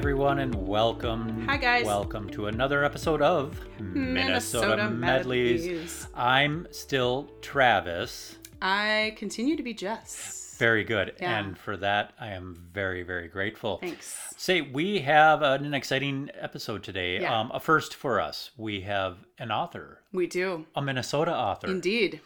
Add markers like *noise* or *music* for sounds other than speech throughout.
everyone, and welcome. Hi, guys. Welcome to another episode of Minnesota, Minnesota Medleys. Medleys. I'm still Travis. I continue to be Jess. Very good. Yeah. And for that, I am very, very grateful. Thanks. Say, we have an exciting episode today. Yeah. Um, a first for us. We have an author, We do. a Minnesota author, Indeed.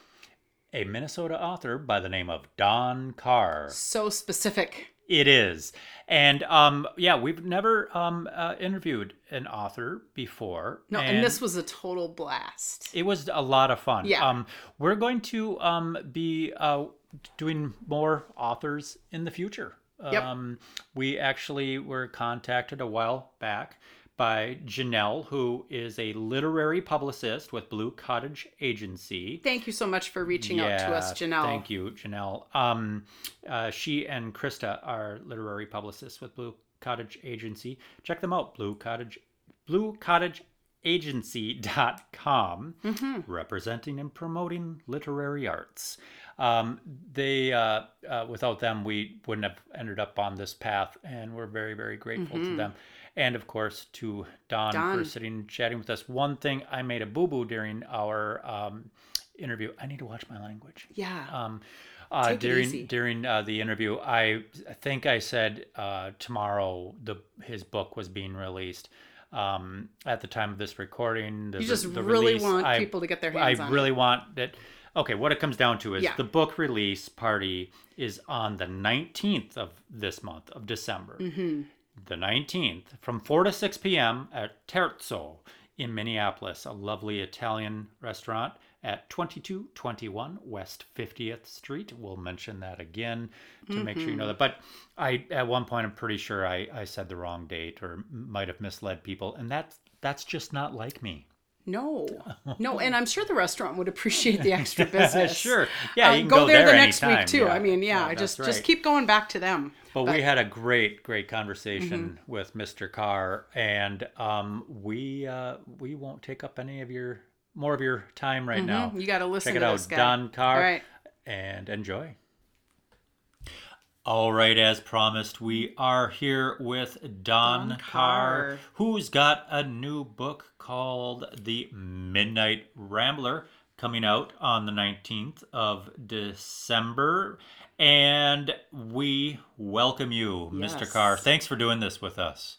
a Minnesota author by the name of Don Carr. So specific. It is. And um, yeah, we've never um, uh, interviewed an author before. No, and, this was a total blast. it was a lot of fun. Yeah. Um, we're going to um, be uh, doing more authors in the future. Yep. Um, we actually were contacted a while back by Janelle, who is a literary publicist with Blue Cottage Agency. Thank you so much for reaching out to us, Janelle. Thank you, Janelle. Um, uh, she and Krista are literary publicists with Blue Cottage Agency. Check them out, Blue Cottage, Blue Cottage agency.com representing and promoting literary arts um, they uh, uh, without them we wouldn't have ended up on this path and we're very very grateful to them and of course to don, for sitting and chatting with us one thing i made a boo-boo during our um, interview i need to watch my language Yeah. um, uh, during during uh, the interview, I think I said uh, tomorrow the his book was being released. Um, at the time of this recording, the, you just the really release, want I, people to get their I hands on really it. want that. Okay, what it comes down to is Yeah. the book release party is on the 19th of this month of December. Mm-hmm. The 19th from 4 to 6 p.m. at Terzo in Minneapolis, a lovely Italian restaurant at 2221 West 50th Street. We'll mention that again to make sure you Mm-hmm. know that. But I, at one point, I'm pretty sure I, I said the wrong date or might have misled people, and that's that's just not like me. No. *laughs* No, and I'm sure the restaurant would appreciate the extra *laughs* business. sure, yeah, Um, you can go, go, there, the next anytime. week too. Yeah. I mean, yeah, that's just right. just keep going back to them. But, But- we had a great, great conversation Mm-hmm. with Mr. Carr, and um, we uh, we won't take up any of your more of your time right now. Mhm, You got to listen Check it to out, this guy. Don Carr, right. and enjoy. All right, as promised, we are here with Don, Don Carr, Carr. who's got a new book called The Midnight Rambler coming out on the 19th of December. And we welcome you, Mr. Carr. Thanks for doing this with us.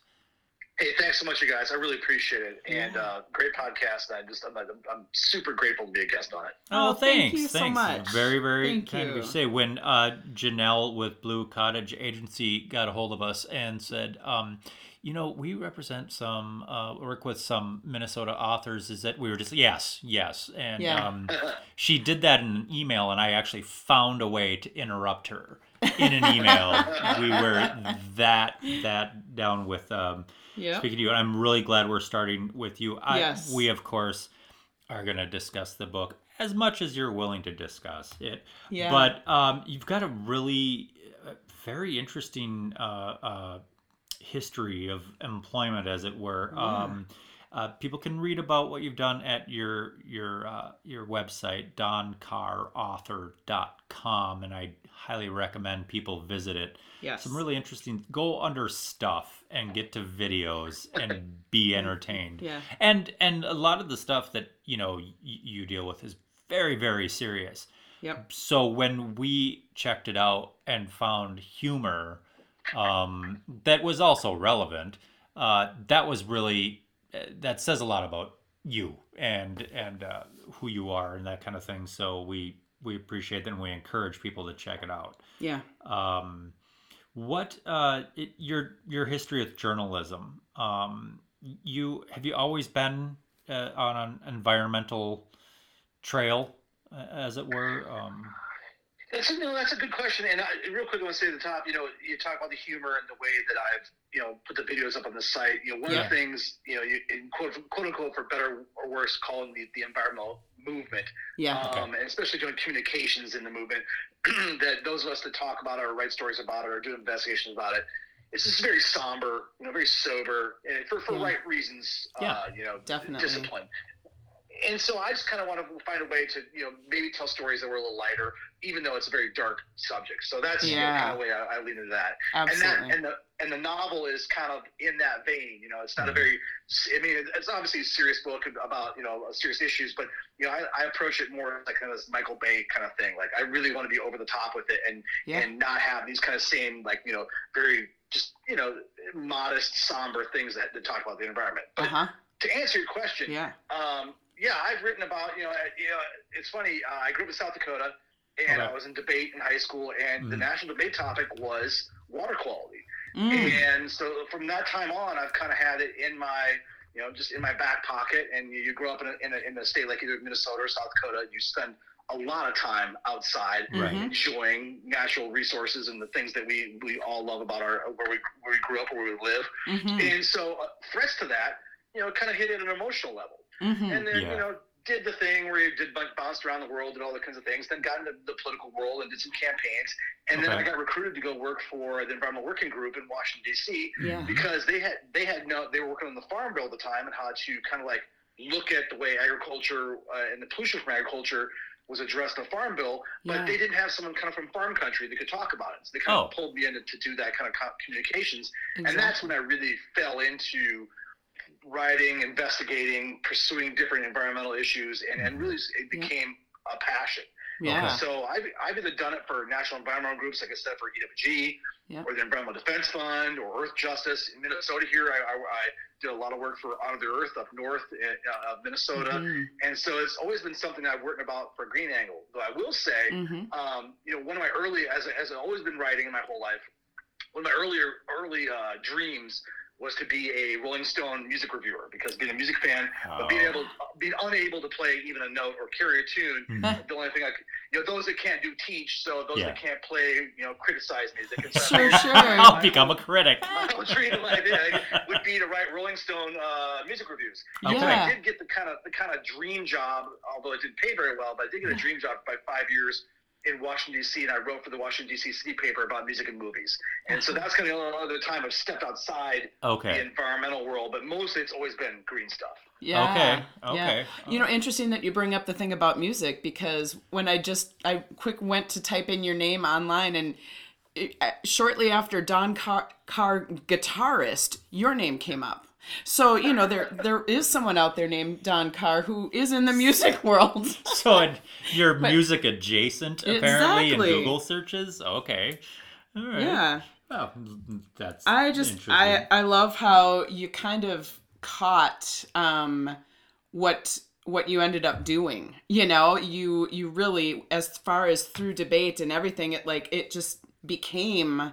Hey, thanks so much, you guys. I really appreciate it, and uh, great podcast. And I just, I'm, I'm super grateful to be a guest on it. Oh, thank thanks. you so thanks. much. Very, very Thank kind of you you. to say. When uh, Janelle with Blue Cottage Agency got a hold of us and said, um, you know, we represent some, uh, work with some Minnesota authors, is that we were just, yes, yes. And Yeah. um, *laughs* she did that in an email, and I actually found a way to interrupt her in an email. *laughs* we were that, that down with. Um, Yeah. Speaking to you, I'm really glad we're starting with you. I, Yes. We, of course, are going to discuss the book as much as you're willing to discuss it. Yeah. But um, you've got a really uh, very interesting uh, uh, history of employment, as it were. Um, uh, people can read about what you've done at your your uh, your website, doncarrauthor.com, and I highly recommend people visit it Yes. some really interesting go under stuff and get to videos and be *laughs* entertained Yeah. and and a lot of the stuff that you know y- you deal with is very very serious Yep. so when we checked it out and found humor um, that was also relevant uh, that was really uh, that says a lot about you and and uh, who you are and that kind of thing so we we appreciate that and we encourage people to check it out Yeah. um, what uh, it, your your history with journalism? Um, you have you always been uh, on an environmental trail, uh, as it were? Um, That's a, know, that's a good question. And I, real quick, I want to say at the top, you know, you talk about the humor and the way that I've, you know, put the videos up on the site. You know, one Yeah. of the things, you know, you, in quote, quote unquote, for better or worse, calling the, the environmental movement, Yeah. um, and especially doing communications in the movement, *clears throat* that those of us that talk about it or write stories about it or do investigations about it, it's just very somber, you know, very sober, and for, for Yeah. right reasons, Yeah. uh, you know, Definitely. discipline. And so I just kind of want to find a way to, you know, maybe tell stories that were a little lighter, even though it's a very dark subject. So that's yeah. you know, kind of the way I, I lean into that. Absolutely. And that and the and the novel is kind of in that vein. You know, it's not a very, I mean, it's obviously a serious book about you know serious issues, but you know, I, I approach it more like kind of this Michael Bay kind of thing. Like I really want to be over the top with it and yeah. and not have these kind of same like you know very just you know modest somber things that, that talk about the environment. But uh-huh. to answer your question, yeah. Um, yeah, I've written about you know, you know, it's funny. Uh, I grew up in South Dakota, and okay. I was in debate in high school, and mm-hmm. the national debate topic was water quality. Mm. And so from that time on, I've kind of had it in my, you know, just in my back pocket. And you, you grow up in a, in a, in a state like either Minnesota or South Dakota, you spend a lot of time outside right. enjoying natural resources and the things that we, we all love about our where we where we grew up or where we live. Mm-hmm. And so uh, threats to that, you know, kind of hit at an emotional level. Mm-hmm. And then, yeah. you know, did the thing where he did bounced around the world and all the kinds of things. Then got into the political world and did some campaigns. And okay. then I got recruited to go work for the Environmental Working Group in Washington D.C. Yeah. because they had they had no they were working on the farm bill at the time and how to kind of like look at the way agriculture uh, and the pollution from agriculture was addressed in the farm bill, but yeah. they didn't have someone kind of from farm country that could talk about it. So they kind oh. of pulled me in to, to do that kind of communications, exactly. and that's when I really fell into writing, investigating, pursuing different environmental issues, and, and really it became yeah. a passion. Yeah. So I've, I've either done it for national environmental groups, like I said, for EWG, yeah. or the Environmental Defense Fund, or Earth Justice. In Minnesota here, I, I, I did a lot of work for Honor the Earth up north uh, of Minnesota. Mm-hmm. And so it's always been something I've written about for Green Angle. Though I will say, mm-hmm. um, you know, one of my early, as, as I've always been writing in my whole life, one of my earlier early uh, dreams was to be a Rolling Stone music reviewer because being a music fan, oh. but being able, being unable to play even a note or carry a tune, mm-hmm. the only thing I, could, you know, those that can't do teach, so those yeah. that can't play, you know, criticize music. And sure, sure. *laughs* *laughs* I'll become a critic. *laughs* My dream like, would be to write Rolling Stone uh, music reviews. Okay. Yeah. I did get the kind of the kind of dream job, although it didn't pay very well, but I did get a dream job by five years in Washington D.C. and I wrote for the Washington D.C. City Paper about music and movies. And so that's kind of the only other time I've stepped outside okay. the environmental world, but mostly it's always been green stuff. Yeah. Okay. Okay. Yeah. You know, interesting that you bring up the thing about music because when I just I quick went to type in your name online and it, uh, shortly after Don Car-, Carr guitarist, your name came up. So you know there there is someone out there named Don Carr who is in the music *laughs* world. so you're but, music adjacent apparently exactly. in Google searches. Okay, all right. Yeah. Well, that's I just I I love how you kind of caught um what what you ended up doing you know you you really as far as through debate and everything it like it just became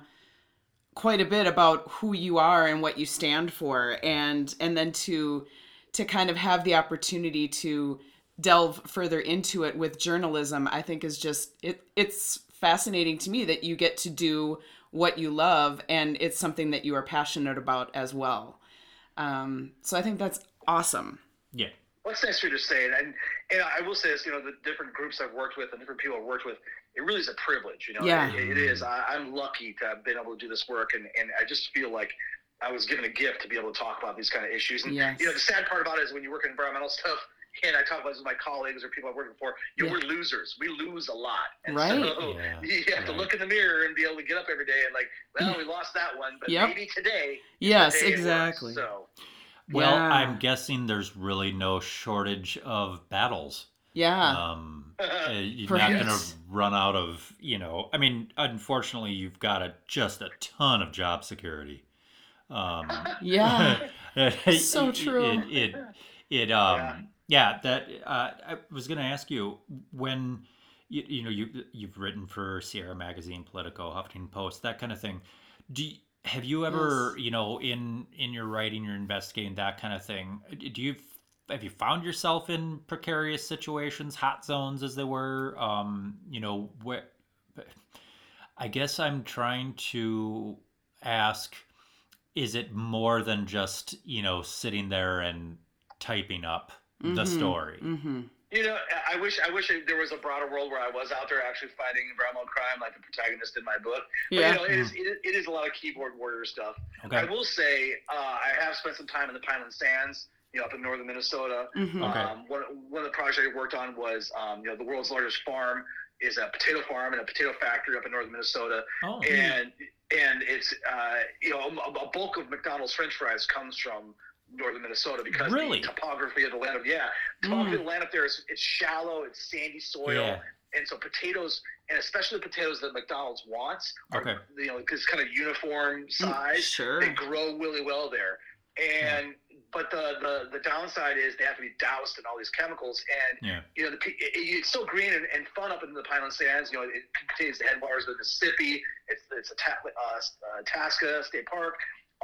quite a bit about who you are and what you stand for and and then to to kind of have the opportunity to delve further into it with journalism i think is just it it's fascinating to me that you get to do what you love and it's something that you are passionate about as well. Um, so i think that's awesome. Yeah. Well, it's nice for you to say it. And, and i will say this you know the different groups i've worked with and different people i've worked with it really is a privilege. You know, yeah. it, it is. I, am lucky to have been able to do this work, and, and I just feel like I was given a gift to be able to talk about these kind of issues. And yes. you know, the sad part about it is when you work in environmental *laughs* stuff, and I talk about this with my colleagues or people I've worked for, you know, yeah. we're losers. We lose a lot. And right. So *laughs* yeah. you have right. to look in the mirror and be able to get up every day and like, well, we lost that one, but yep. maybe today. Yes, day exactly. So. Well, yeah. I'm guessing there's really no shortage of battles yeah. Um, *laughs* uh, you're not going to run out of, you know, I mean, unfortunately, you've got a, just a ton of job security. Um, *laughs* yeah. *laughs* so true. It, it, it, um, yeah. yeah, that, uh, I was going to ask you when, you, you know, you, you've written for Sierra Magazine, Politico, Huffington Post, that kind of thing. Do you, have you ever, yes. you know, in in your writing, you're investigating that kind of thing? Do you have you found yourself in precarious situations, hot zones as they were? Um, you know, where I guess I'm trying to ask is it more than just, you know, sitting there and typing up mm-hmm. the story? Mm-hmm. You know, I wish I wish there was a broader world where I was out there actually fighting environmental crime like the protagonist in my book. But, yeah. you know, it is, it, is a lot of keyboard warrior stuff. Okay. I will say uh, I have spent some time in the Pineland Sands you know, up in northern Minnesota. Mhm. Okay. Um, one, one of the projects I worked on was, um, you know, the world's largest farm is a potato farm and a potato factory up in northern Minnesota, Oh, and and it's uh, you know a, a bulk of McDonald's French fries comes from northern Minnesota because Really? the topography of the land of yeah, topography of the land up there is it's shallow, it's sandy soil, yeah. and so potatoes and especially the potatoes that McDonald's wants are Okay. you know because kind of uniform size Mm, Sure. they grow really well there. And but the, the the downside is they have to be doused in all these chemicals, and Yeah. you know the, it, it's still green and, and fun up in the Pineland Sands. You know it contains the headwaters of the Mississippi. It's it's a ta- uh, uh, Tasca State Park.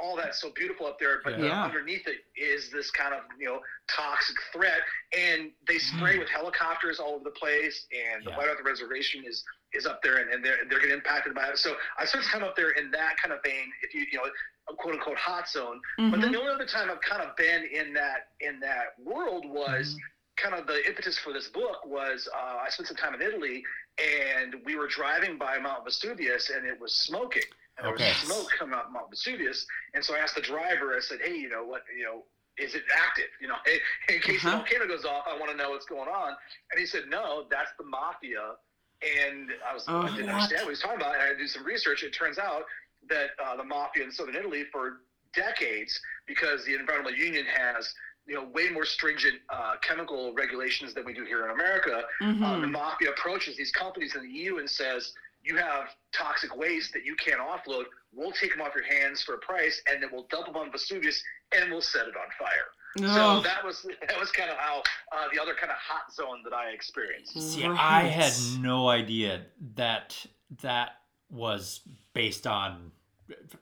All that's so beautiful up there, but Yeah. Yeah. underneath it is this kind of you know toxic threat, and they spray Mm. with helicopters all over the place, and the Yeah. White Earth Reservation is is up there, and, and they're they're getting impacted by it. So I spent time up there in that kind of vein. If you you know a quote unquote hot zone, but then Mhm. the only other time I've kind of been in that in that world was kind of the impetus for this book was uh, I spent some time in Italy and we were driving by Mount Vesuvius and it was smoking. And there Okay. was smoke coming out of Mount Vesuvius. And so I asked the driver, I said, Hey, you know, what you know, is it active? You know, in, *laughs* in case Uh-huh. the volcano goes off, I want to know what's going on. And he said, No, that's the mafia. And I was Oh, I didn't what? understand what he was talking about. And I had to do some research. It turns out that uh, the mafia in southern Italy for decades, because the Environmental Union has you know way more stringent uh, chemical regulations than we do here in America. Uh, the Mhm. mafia approaches these companies in the EU and says, "You have toxic waste that you can't offload. We'll take them off your hands for a price, and then we'll dump them on Vesuvius, and we'll set it on fire." So that was that was kind of how uh, the other kind of hot zone that I experienced. See, I had no idea that that was based on f-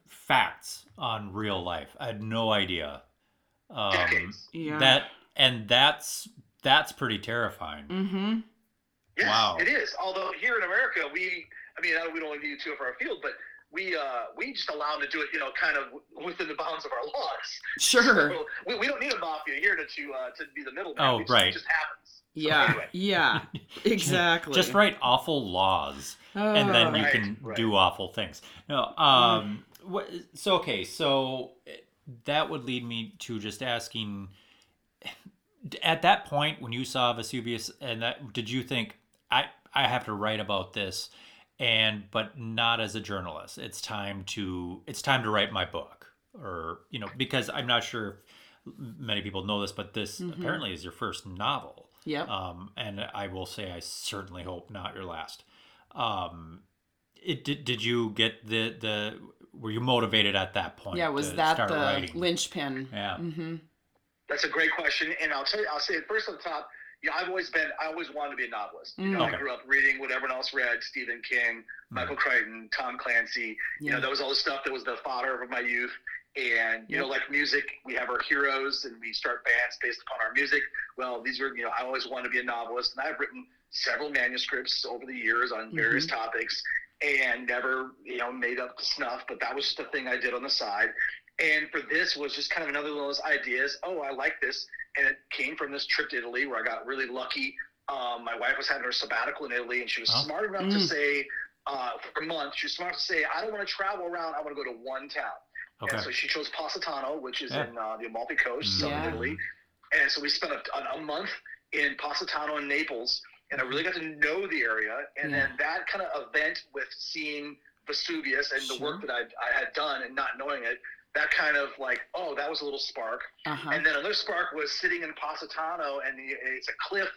facts on real life. I had no idea. Um, yeah. That and that's that's pretty terrifying. Mhm. Yes, Wow. it is. Although here in America, we, I mean, we don't want to do too far afield, but we, uh, we just allow them to do it, you know, kind of within the bounds of our laws. Sure. So we, we don't need a mafia here to to, uh, to be the middleman. Oh, We just, right. It just happens. Yeah. anyway. Yeah. *laughs* Exactly. Just write awful laws, and then you Right, can right. do awful things. No, um, what, so okay, so eh, that would lead me to just asking. At that point, when you saw Vesuvius, and that, did you think I I have to write about this, and but not as a journalist? It's time to it's time to write my book, or you know, because I'm not sure if many people know this, but this Mhm. apparently is your first novel. Yep. Um, and I will say, I certainly hope not your last. Um, it did. Did you get the the? Were you motivated at that point? yeah. Was that the writing? linchpin? Yeah. Mm-hmm. That's a great question, and I'll tell you, I'll say it first on the top. You know, I've always been, I always wanted to be a novelist. You know, Mm. Okay. I grew up reading what everyone else read: Stephen King, Michael Crichton, Tom Clancy. You know, that was all the stuff that was the fodder of my youth. And you know, like music, we have our heroes, and we start bands based upon our music. Well, these are, you know, I always wanted to be a novelist, and I've written several manuscripts over the years on various topics, and never, you know, made up to snuff. But that was just a thing I did on the side. And for this was just kind of another one of those ideas. Oh, I like this, and it came from this trip to Italy where I got really lucky. Um, my wife was having her sabbatical in Italy, and she was Oh. smart enough to Mm. say, uh, for a month, she was smart enough to say, I don't want to travel around. I want to go to one town. Okay. And so she chose Positano, which is Yeah. in uh, the Amalfi Coast, southern Yeah. Italy. And so we spent a, a, a month in Positano and Naples, and I really got to know the area. And then that kind of event with seeing Vesuvius and the work that I, I had done and not knowing it, that kind of like, oh, that was a little spark. Uh huh. And then another spark was sitting in Positano, and the, it's a cliff.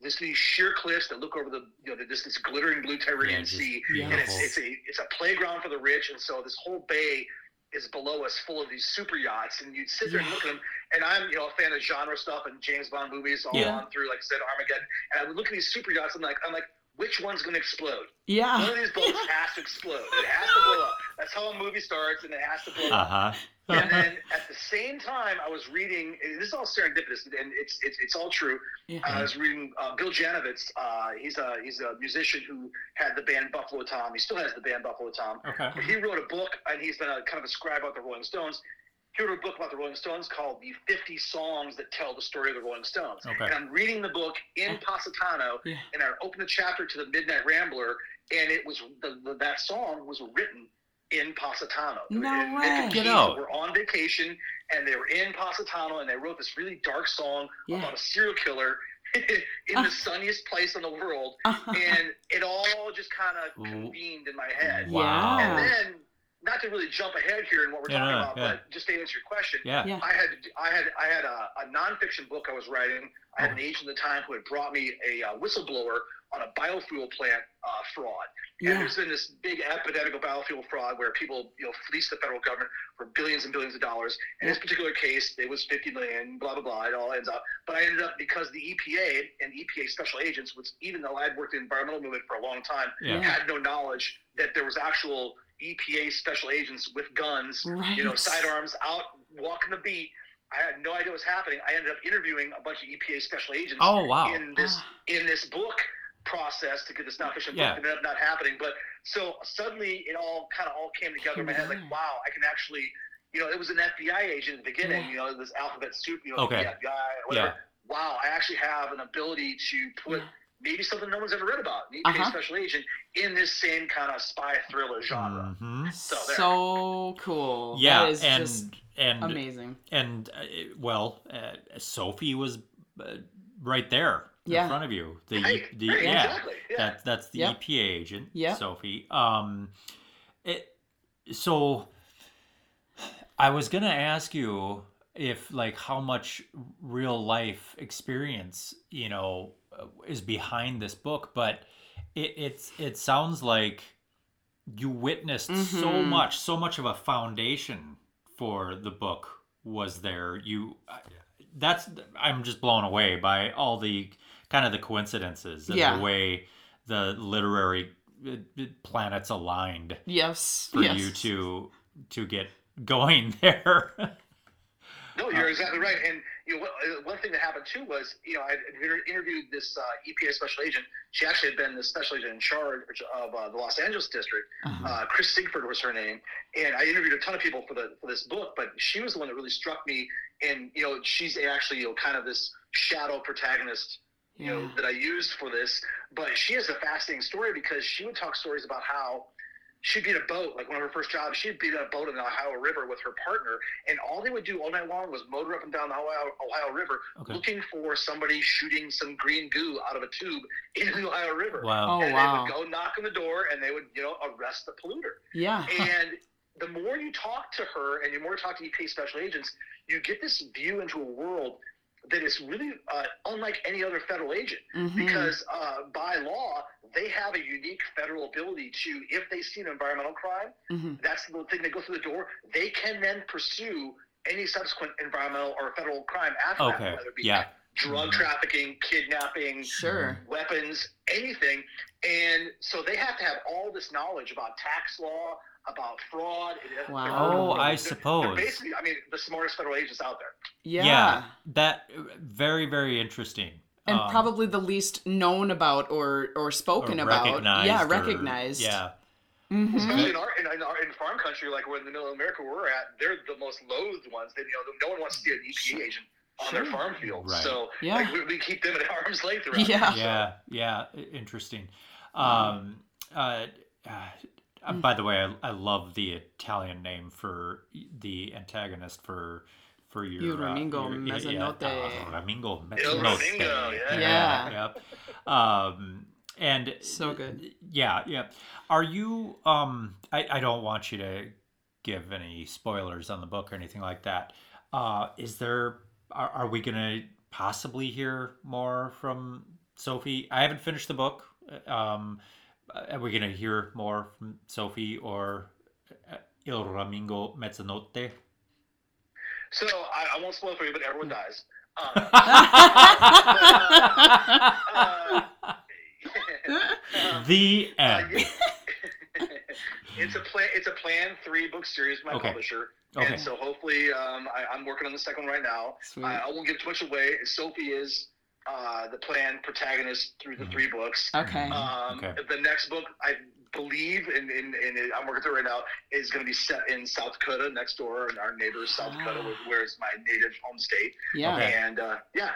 There's these sheer cliffs that look over the, you know, this this glittering blue Tyrrhenian Yeah, Sea, Yeah. and it's it's a it's a playground for the rich, and so this whole bay is below us, full of these super yachts, and you'd sit there and look at them. And I'm you know a fan of genre stuff and James Bond movies all Yeah. on through, like I said, Armageddon. And I would look at these super yachts, and like I'm like, which one's going to explode? Yeah, one of these boats *laughs* has to explode. It has to blow up. That's how a movie starts, and it has to blow Uh up. And then *laughs* at the same time, I was reading. This is all serendipitous, and it's it's, it's all true. Yeah. I was reading uh, Bill Janovitz. Uh, he's a he's a musician who had the band Buffalo Tom. He still has the band Buffalo Tom. okay. But he wrote a book, and he's been a kind of a scribe about the Rolling Stones. He wrote a book about the Rolling Stones called "The 50 Songs That Tell the Story of the Rolling Stones." Okay. And I'm reading the book in Positano, Yeah. and I opened the chapter to the Midnight Rambler, and it was the, the, that song was written in Positano. No And way. Mick and Get Keith out. were on vacation and they were in Positano and they wrote this really dark song Yeah. about a serial killer *laughs* in Ah. the sunniest place in the world. Uh-huh. And it all just kind of convened in my head. Wow. And then, not to really jump ahead here in what we're Yeah, talking no, about, yeah. but just to answer your question, Yeah. Yeah. I had I had I had a, a nonfiction book I was writing. I had an agent at the time who had brought me a uh, whistleblower on a biofuel plant uh, fraud. And Yeah. there's been this big epidemic of biofuel fraud where people, you know, fleece the federal government for billions and billions of dollars. In this particular case, it was 50 million, blah blah blah. It all ends up. But I ended up because the EPA and EPA special agents, which even though I'd worked in the environmental movement for a long time, Yeah. had no knowledge that there was actual EPA special agents with guns, Right. you know, sidearms out walking the beat. I had no idea what was happening. I ended up interviewing a bunch of EPA special agents Oh wow. in this Ah. in this book process to get this nonfiction Yeah. book. It ended up not happening, but so suddenly it all kind of all came together in my head. Like, wow, I can actually, you know, it was an FBI agent at the beginning. Yeah. You know, this alphabet soup. You know, Okay. the FBI, or whatever. Yeah. Wow, I actually have an ability to put Yeah. maybe something no one's ever read about, maybe EPA Uh-huh. special agent, in this same kind of spy thriller genre. Mhm. So so cool. Yeah, That is and just and amazing. and uh, well, uh, Sophie was uh, right there Yeah. in front of you. The Hey, the hey, yeah, exactly. Yeah. that that's the Yep. EPA agent, Yep. Sophie. Um, it so I was gonna ask you if like how much real life experience you know uh, is behind this book, but it it's it sounds like you witnessed so Mhm. much, so much of a foundation for the book was there. You I- that's I'm just blown away by all the kind of the coincidences and Yeah. the way the literary uh, planets aligned Yes. for yes. you to to get going *laughs* there. No, you're exactly right. And you know, uh, one thing that happened too was, you know, I interviewed this uh, EPA special agent. She actually had been the special agent in charge of uh, the Los Angeles district. Uh-huh. Uh, Chris Sigford was her name, and I interviewed a ton of people for the for this book. But she was the one that really struck me. And you know, she's actually you know kind of this shadow protagonist you know that I used for this. But she has a fascinating story because she would talk stories about how she'd be in a boat, like one of her first jobs, she'd be in a boat in the Ohio River with her partner, and all they would do all night long was motor up and down the Ohio, Ohio River Okay. looking for somebody shooting some green goo out of a tube *laughs* into the Ohio River. Wow. Oh and wow. they would go knock on the door and they would, you know, arrest the polluter. Yeah. *laughs* And the more you talk to her and the more you talk to EPA special agents, you get this view into a world that is really uh, unlike any other federal agent Mhm. because uh, by law they have a unique federal ability to if they see an environmental crime Mhm. that's the thing they go through the door they can then pursue any subsequent environmental or federal crime after Okay. that whether it be Yeah. drug Mhm. trafficking kidnapping Sure. weapons anything and so they have to have all this knowledge about tax law about fraud Wow. Oh, I suppose. they're basically i mean the smartest federal agents out there Yeah. That very very interesting. And Um, probably the least known about or or spoken or about. recognized yeah, or- recognized. yeah. Mhm. Especially in our, in, in, our, in farm country, like we're in the middle of America, where we're at, they're the most loathed ones. They, you know, no one wants to see an EPA agent on their farm field. Right. So Yeah. like, we, we keep them at *laughs* arm's length around. Yeah. here, so. yeah yeah interesting um uh, uh, Mm. by the way I, I love the italian name for the antagonist for for your Il Ramingo uh, your- yeah, Mezzanotte. yeah, uh, Ramingo Mezzanotte. Ramingo, yeah. Yeah. yep. um and So good. yeah yeah are you um I, I don't want you to give any spoilers on the book or anything like that uh is there are, are we gonna possibly hear more from sophie i haven't finished the book um are we gonna hear more from sophie or uh, il ramingo mezzanotte So I, I won't spoil for you, but everyone dies. Um, *laughs* uh, *laughs* the uh, end *laughs* it's a plan. It's a plan three book series by my Okay. publisher, okay and so hopefully um, I, I'm working on the second one right now. I, I won't give too much away. Sophie is uh, the planned protagonist through the Mhm. three books. okay. Um, Okay. The next book, I believe, and, and, and it, I'm working through it right now, is going to be set in South Dakota, next door, in our neighbors, South Dakota, Ah. where, where is my native home state. yeah. okay. And uh, yeah,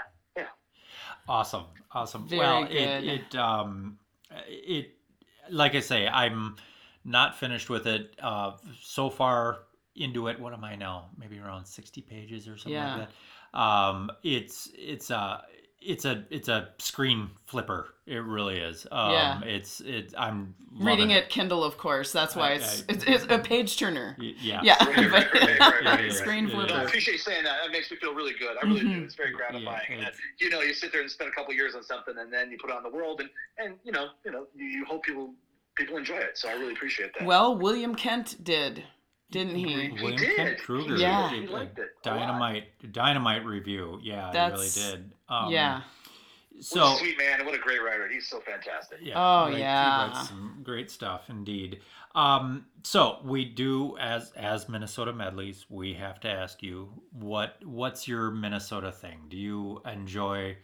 Awesome, awesome. Very well, good. it it um it like I say, I'm not finished with it. Uh, so far into it, what am I now? Maybe around sixty pages or something Yeah. like that. Um, it's it's a it's a it's a screen flipper. It really is. Um, Yeah. It's it. I'm Reading loving it Kindle, of course. That's why I- it's I- it's, it's a page turner. Y- Yeah. Yeah, Right, right, right, *laughs* screen Yeah, No, I flipper. appreciate you saying that. That makes me feel really good. I really Mhm. do. It's very gratifying. Yeah, and, it's- you know, you sit there and spend a couple years on something, and then you put it on the world, and and you know, you know, you, you hope people people enjoy it. So I really appreciate that. Well, William Kent did, didn't he? He William did. Kent Krueger. Yeah. He liked it dynamite dynamite review. Yeah, he really did. Um, yeah. what a So sweet man, what a great writer. He's so fantastic. Yeah. Oh, right. He yeah. writes some great stuff indeed. Um, so we do as as Minnesota medleys, we have to ask you what what's your Minnesota thing? Do you enjoy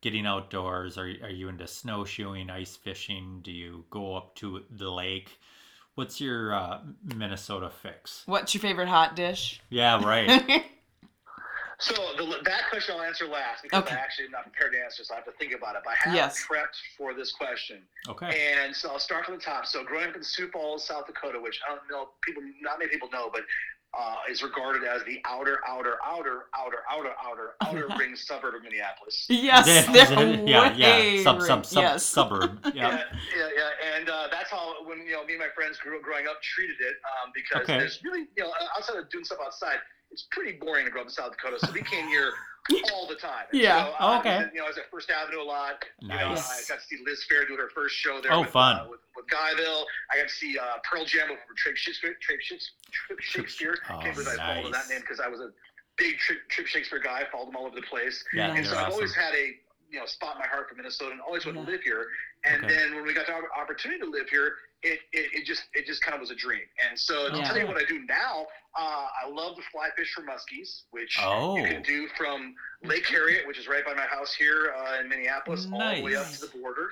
getting outdoors? Are are you into snowshoeing, ice fishing? Do you go up to the lake? What's your uh, Minnesota fix? What's your favorite hot dish? Yeah, right. *laughs* So the, that question I'll answer last because Okay. I actually am not prepared to answer, so I have to think about it. But I have Yes. prepped for this question, Okay. and so I'll start from the top. So growing up in Sioux Falls, South Dakota, which I don't know people, not many people know, but uh, is regarded as the outer, outer, outer, outer, outer, outer, outer *laughs* ring suburb of Minneapolis. yes, Yeah, they're yeah, yeah. Sub, sub, sub, yes. suburb. *laughs* Yeah. Yeah, yeah, yeah, and uh, that's how when you know me and my friends grew growing up treated it um, because Okay. there's really you know outside of doing stuff outside, it's pretty boring to grow up in South Dakota. So we came here *laughs* all the time. And Yeah. So, uh, okay. You know, I was at First Avenue a lot. You know, I got to see Liz Phair do her first show there. Oh, with, fun. Uh, with, with Guyville. I got to see uh, Pearl Jam with Trip Shakespeare. Trip Shakespeare. Trip Shakespeare. Oh, Can't believe I followed that name because I was a big Trip, Shakespeare guy. Followed him all over the place. Yeah, Nice. And so I've always had a you know spot in my heart for Minnesota and always wanted to live here. And Okay. then when we got the opportunity to live here, it, it, it just it just kind of was a dream. And so to Yeah. tell you what I do now, uh, I love to fly fish for muskies, which Oh. you can do from Lake Harriet, which is right by my house here uh, in Minneapolis, all the way up to the border.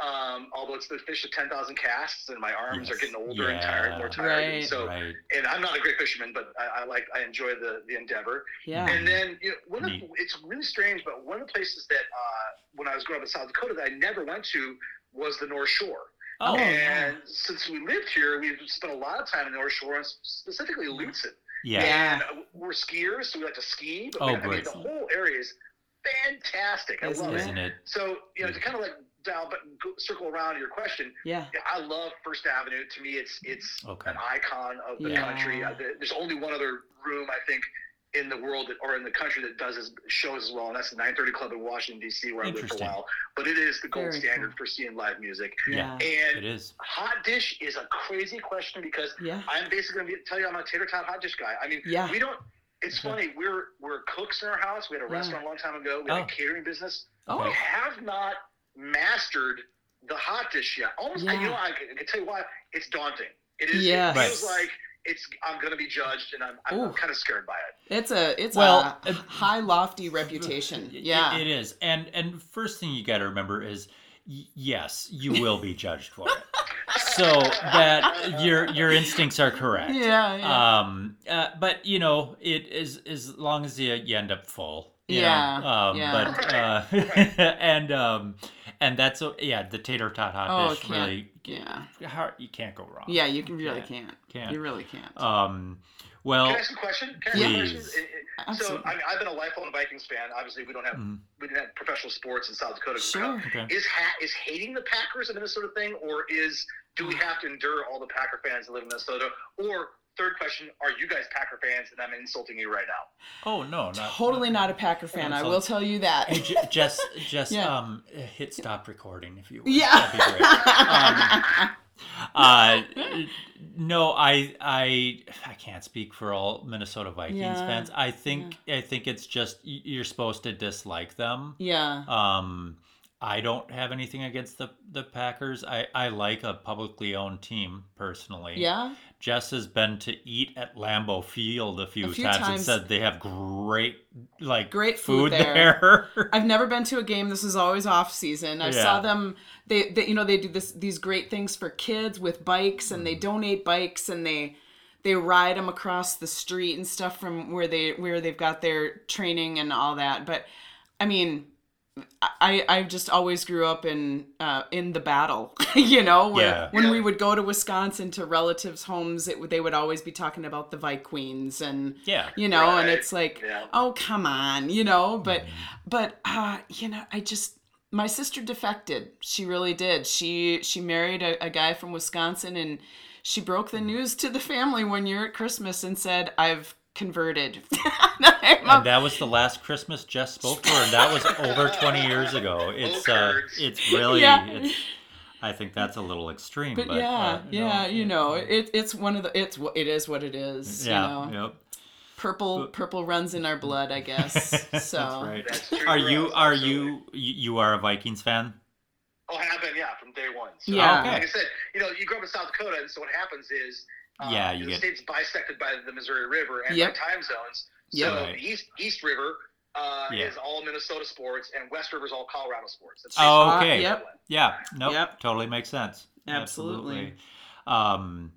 Um, although it's the fish of ten thousand casts, and my arms are getting older and tired, more Yeah. tired. And so, right. and I'm not a great fisherman, but I, I like I enjoy the the enjour. Yeah. And then you know, one of Neat. it's really strange, but one of the places that uh, when I was growing up in South Dakota that I never went to was the North Shore. Oh, and since we lived here, we've spent a lot of time in the North Shore, and specifically Lutzen. yeah. Yeah. And uh, we're skiers, so we like to ski. But Oh, we, I mean, the whole area is fantastic. I Isn't love it? it. Isn't it? So you know, to kind of like dial, but go, circle around to your question. yeah. Yeah, I love First Avenue. To me, it's it's Okay. an icon of the Yeah. country. Uh, There's only one other room I think in the world that, or in the country that does this, shows as well, and that's the 930 Club in Washington D.C. where I lived for a while. But it is the gold Very standard cool. for seeing live music. Yeah. And is. hot dish is a crazy question because Yeah. I'm basically going to tell you I'm a tater tot hot dish guy. I mean, Yeah. we don't. It's Okay. funny. We're we're cooks in our house. We had a Yeah. restaurant a long time ago. We had Oh. a catering business. Oh. We have not mastered the hot dish yet. Almost, Yeah. you know, I can, I can tell you why. It's daunting. It is. Yes. It feels like it's. I'm going to be judged, and I'm, I'm, Ooh. kind of scared by it. It's a it's Well, a high lofty reputation. *laughs* It- Yeah. it is. And and first thing you got to remember is y- yes, you will be judged for it. *laughs* So that your your instincts are correct. yeah. Yeah. Um uh, but you know, it is as long as you, you end up full. You Yeah, um yeah. but uh *laughs* and um and that's a- yeah, the tater tot hot Oh, dish can't- really yeah. hard, you can't go wrong. Yeah. You can really Yeah. can't. Can't. You really can't. Um well Can I ask a question? Can I ask a question? Please. It- it- So, I mean, I've been a lifelong Vikings fan. Obviously, we don't have Mhm. we didn't have professional sports in South Dakota. Sure. okay. Is ha- is hating the Packers a Minnesota thing, or is do we have to endure all the Packer fans that live in Minnesota? Or third question, are you guys Packer fans and I'm insulting you right now? Oh no, not Totally not a Packer fan. I will tell you that. Hey, j- just *laughs* just Yeah. um hit stop recording if you would. Yeah. That'd be great. *laughs* Um, uh, no, I I I can't speak for all Minnesota Vikings Yeah. fans. I think I think it's just you're supposed to dislike them. yeah. Um, I don't have anything against the the Packers. I I like a publicly owned team personally. Yeah. Jess has been to eat at Lambeau Field a few, few times, and said they have great like Great food food there. there. *laughs* I've never been to a game. This is always off season. I Yeah. saw them. They, they, you know, they do this these great things for kids with bikes, and Mm. they donate bikes, and they they ride them across the street and stuff from where they where they've got their training and all that. But I mean, I I just always grew up in uh, in the battle, *laughs* you know, where Yeah. when Yeah. we would go to Wisconsin to relatives' homes, it, they would always be talking about the Vikings and Yeah. you know, and it's like, Yeah. oh come on, you know, but Mm-hmm. but uh, you know, I just my sister defected. She really did. She she married a, a guy from Wisconsin and she broke the news to the family one year at Christmas and said, "I've converted." *laughs* And that was the last Christmas Jess spoke to her, and that was over 20 years ago. *laughs* It's uh, it's really, Yeah. it's, I think that's a little extreme, but, but yeah, uh, yeah, you know, it, it's one of the it's it is what it is. yeah, you know, yep. purple purple runs in our blood, I guess. *laughs* So That's right. That's true Are you us, are absolutely. you you you are a Vikings fan? Oh, I have been, yeah, from day one. So, Yeah. Okay. Like I said, you know, you grow up in South Dakota, and so what happens is, Yeah, you the get- state's bisected by the Missouri River and Yep. by time zones. Yep. So Right. East East River uh, Yeah. is all Minnesota sports, and West River is all Colorado sports. It's Oh, okay. yep. Yeah, nope, Yep. totally makes sense. Absolutely. Um,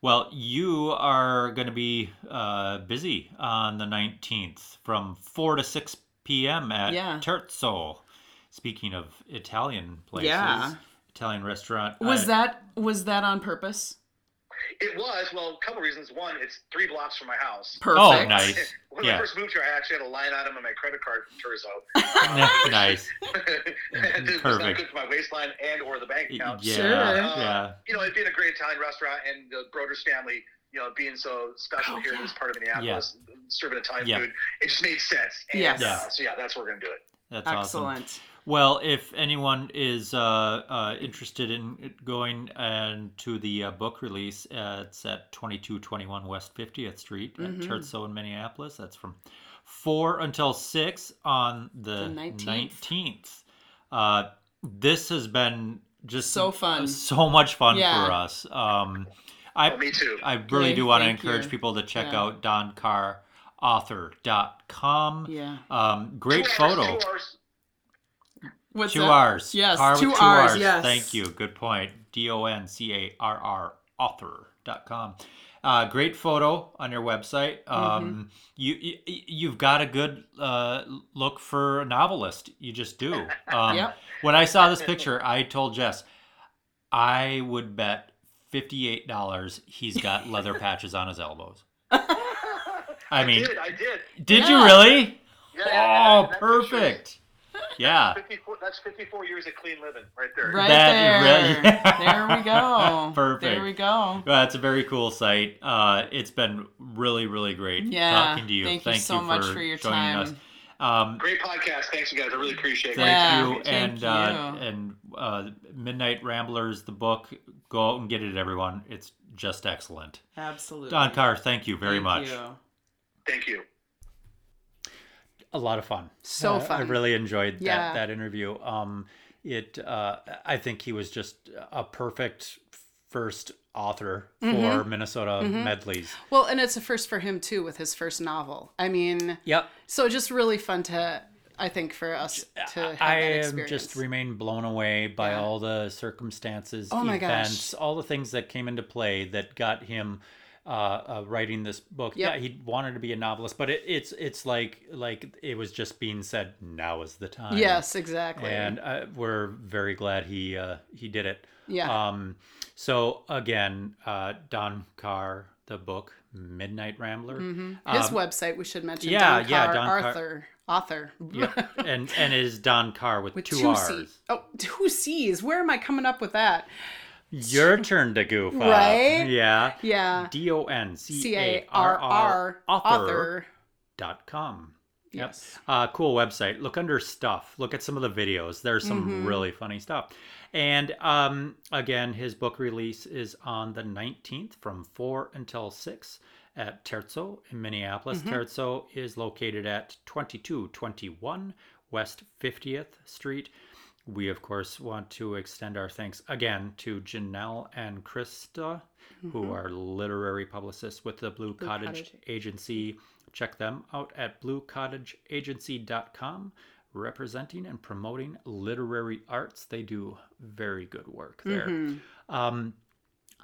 well, you are going to be uh, busy on the 19th from 4 to 6 p.m. at Yeah. Terzo. Speaking of Italian places, Yeah. Italian restaurant. was uh, that was that on purpose? It was well, a couple reasons. One, it's three blocks from my house. Perfect. Oh, nice. *laughs* when Yeah. I first moved here, I actually had a line item on my credit card from Terzo. *laughs* nice. *laughs* it was not Perfect. good for my waistline and or the bank account. Yeah, Sure. yeah. you know, it being a great Italian restaurant and the Broders family, you know, being so special Oh, here in yeah. this part of Minneapolis, serving Italian Yeah. food, it just made sense. And, Yes. uh, so yeah, that's where we're gonna do it. That's awesome. Excellent. Well, if anyone is uh, uh, interested in going and to the uh, book release, uh, it's at 2221 West 50th Street at Mhm. Terzo in Minneapolis. That's from 4 until 6 on the, The 19th. 19th. Uh, this has been just So fun. so much fun Yeah. for us. Um, I, me too. I really Yay, do want to encourage you. people to check Yeah. out doncarrauthor.com. Yeah. Um, great Two hours, photo. two hours. What's two that? R's. Yes, Car two two R's, R's. yes. Thank you. Good point. D O N C A R R author.com. Uh, great photo on your website. Mm-hmm. Um, you, you you've got a good uh, look for a novelist. You just do. *laughs* Um, Yep. When I saw this picture, I told Jess, I would bet fifty eight dollars he's got *laughs* leather patches on his elbows. *laughs* I mean, did, I did. did you really? Yeah, Oh, yeah, that picture perfect. Yeah. 54, that's 54 years of clean living right there. Right That there. really- *laughs* there we go. *laughs* Perfect. There we go. Well, it's a very cool site. Uh, it's been really, really great Yeah. talking to you. Thank you so much for your joining time. us. Um, Great podcast. Thanks, you guys. I really appreciate it. thank Yeah, you. thank and uh, you. and uh, Midnight Ramblers, the book. Go out and get it, everyone. It's just excellent. Absolutely. Don Carr, thank you very Thank much. you. Thank you. A lot of fun. So Uh, I really enjoyed that Yeah. that interview. Um, it. Uh, I think he was just a perfect first author Mm-hmm. for Minnesota medleys. Well, and it's a first for him too with his first novel. I mean, Yep. so just really fun to, I think, for us to have I just remain blown away by Yeah. all the circumstances, Oh my gosh. events, all the things that came into play that got him uh, uh, writing this book. Yep. Yeah, he wanted to be a novelist, but it, it's it's like like it was just being said. Now is the time. yes, exactly. and uh, we're very glad he uh, he did it. Yeah. Um, so again, uh, Don Carr, the book Midnight Rambler. his um, website we should mention. yeah, Don yeah, Carr, Don Carr- Arthur, author. Yep. *laughs* and and is Don Carr with, with two, two, R's. C's. Oh, *laughs* two C's. Where am I coming up with that? Your turn to goof up. Right? Yeah. Yeah. D O N C A R R author author. dot com. Yep. Yes. Uh, cool website. Look under stuff. Look at some of the videos. There's some Mm-hmm. really funny stuff. And um, again, his book release is on the 19th from 4 until 6 at Terzo in Minneapolis. Mm-hmm. Terzo is located at 2221 West 50th Street. We, of course, want to extend our thanks again to Janelle and Krista, who are literary publicists with the Blue, Cottage, Mm-hmm. Cottage. Agency. Check them out at bluecottageagency.com, representing and promoting literary arts. They do very good work there. Mm-hmm. Um,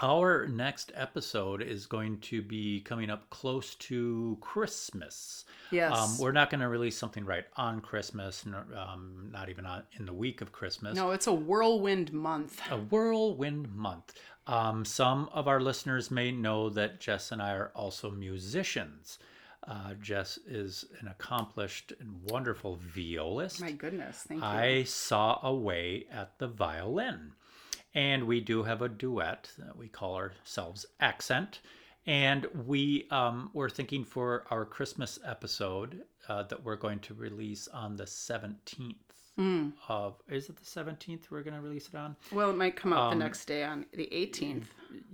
Our next episode is going to be coming up close to Christmas. Yes. Um, we're not going to release something right on Christmas, um, not even on, in the week of Christmas. no, it's a whirlwind month. A whirlwind month. Um, some of our listeners may know that Jess and I are also musicians. Uh, Jess is an accomplished and wonderful violist. My goodness, thank you. I saw a way at the violin. And we do have a duet that we call ourselves Accent. And we um, were thinking for our Christmas episode uh, that we're going to release on the 17th Mm. of, is it the 17th we're going to release it on? Well, it might come out Um, the next day on the 18th.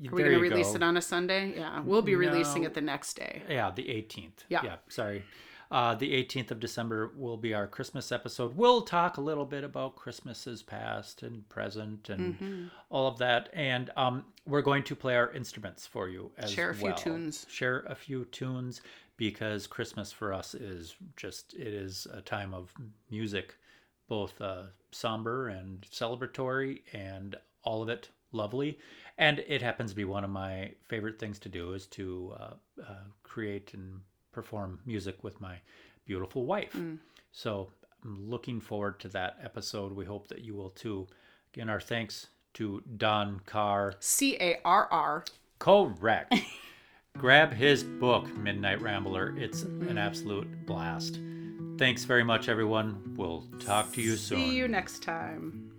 Y- Are we going to release go. it on a Sunday? Yeah, we'll be releasing No. it the next day. Yeah, the 18th. Yeah. Yeah, sorry. Uh, the 18th of December will be our Christmas episode. We'll talk a little bit about Christmases past and present and Mm-hmm. all of that. And um, we're going to play our instruments for you as Share a few well. tunes. Share a few tunes because Christmas for us is just, it is a time of music, both uh, somber and celebratory and all of it lovely. And it happens to be one of my favorite things to do is to uh, uh, create and perform music with my beautiful wife. Mm. So I'm looking forward to that episode. We hope that you will too. Again, our thanks to Don Carr. C A R R. Correct. *laughs* Grab his book, Midnight Rambler. It's an absolute blast. Thanks very much, everyone. We'll talk to you soon. See you next time.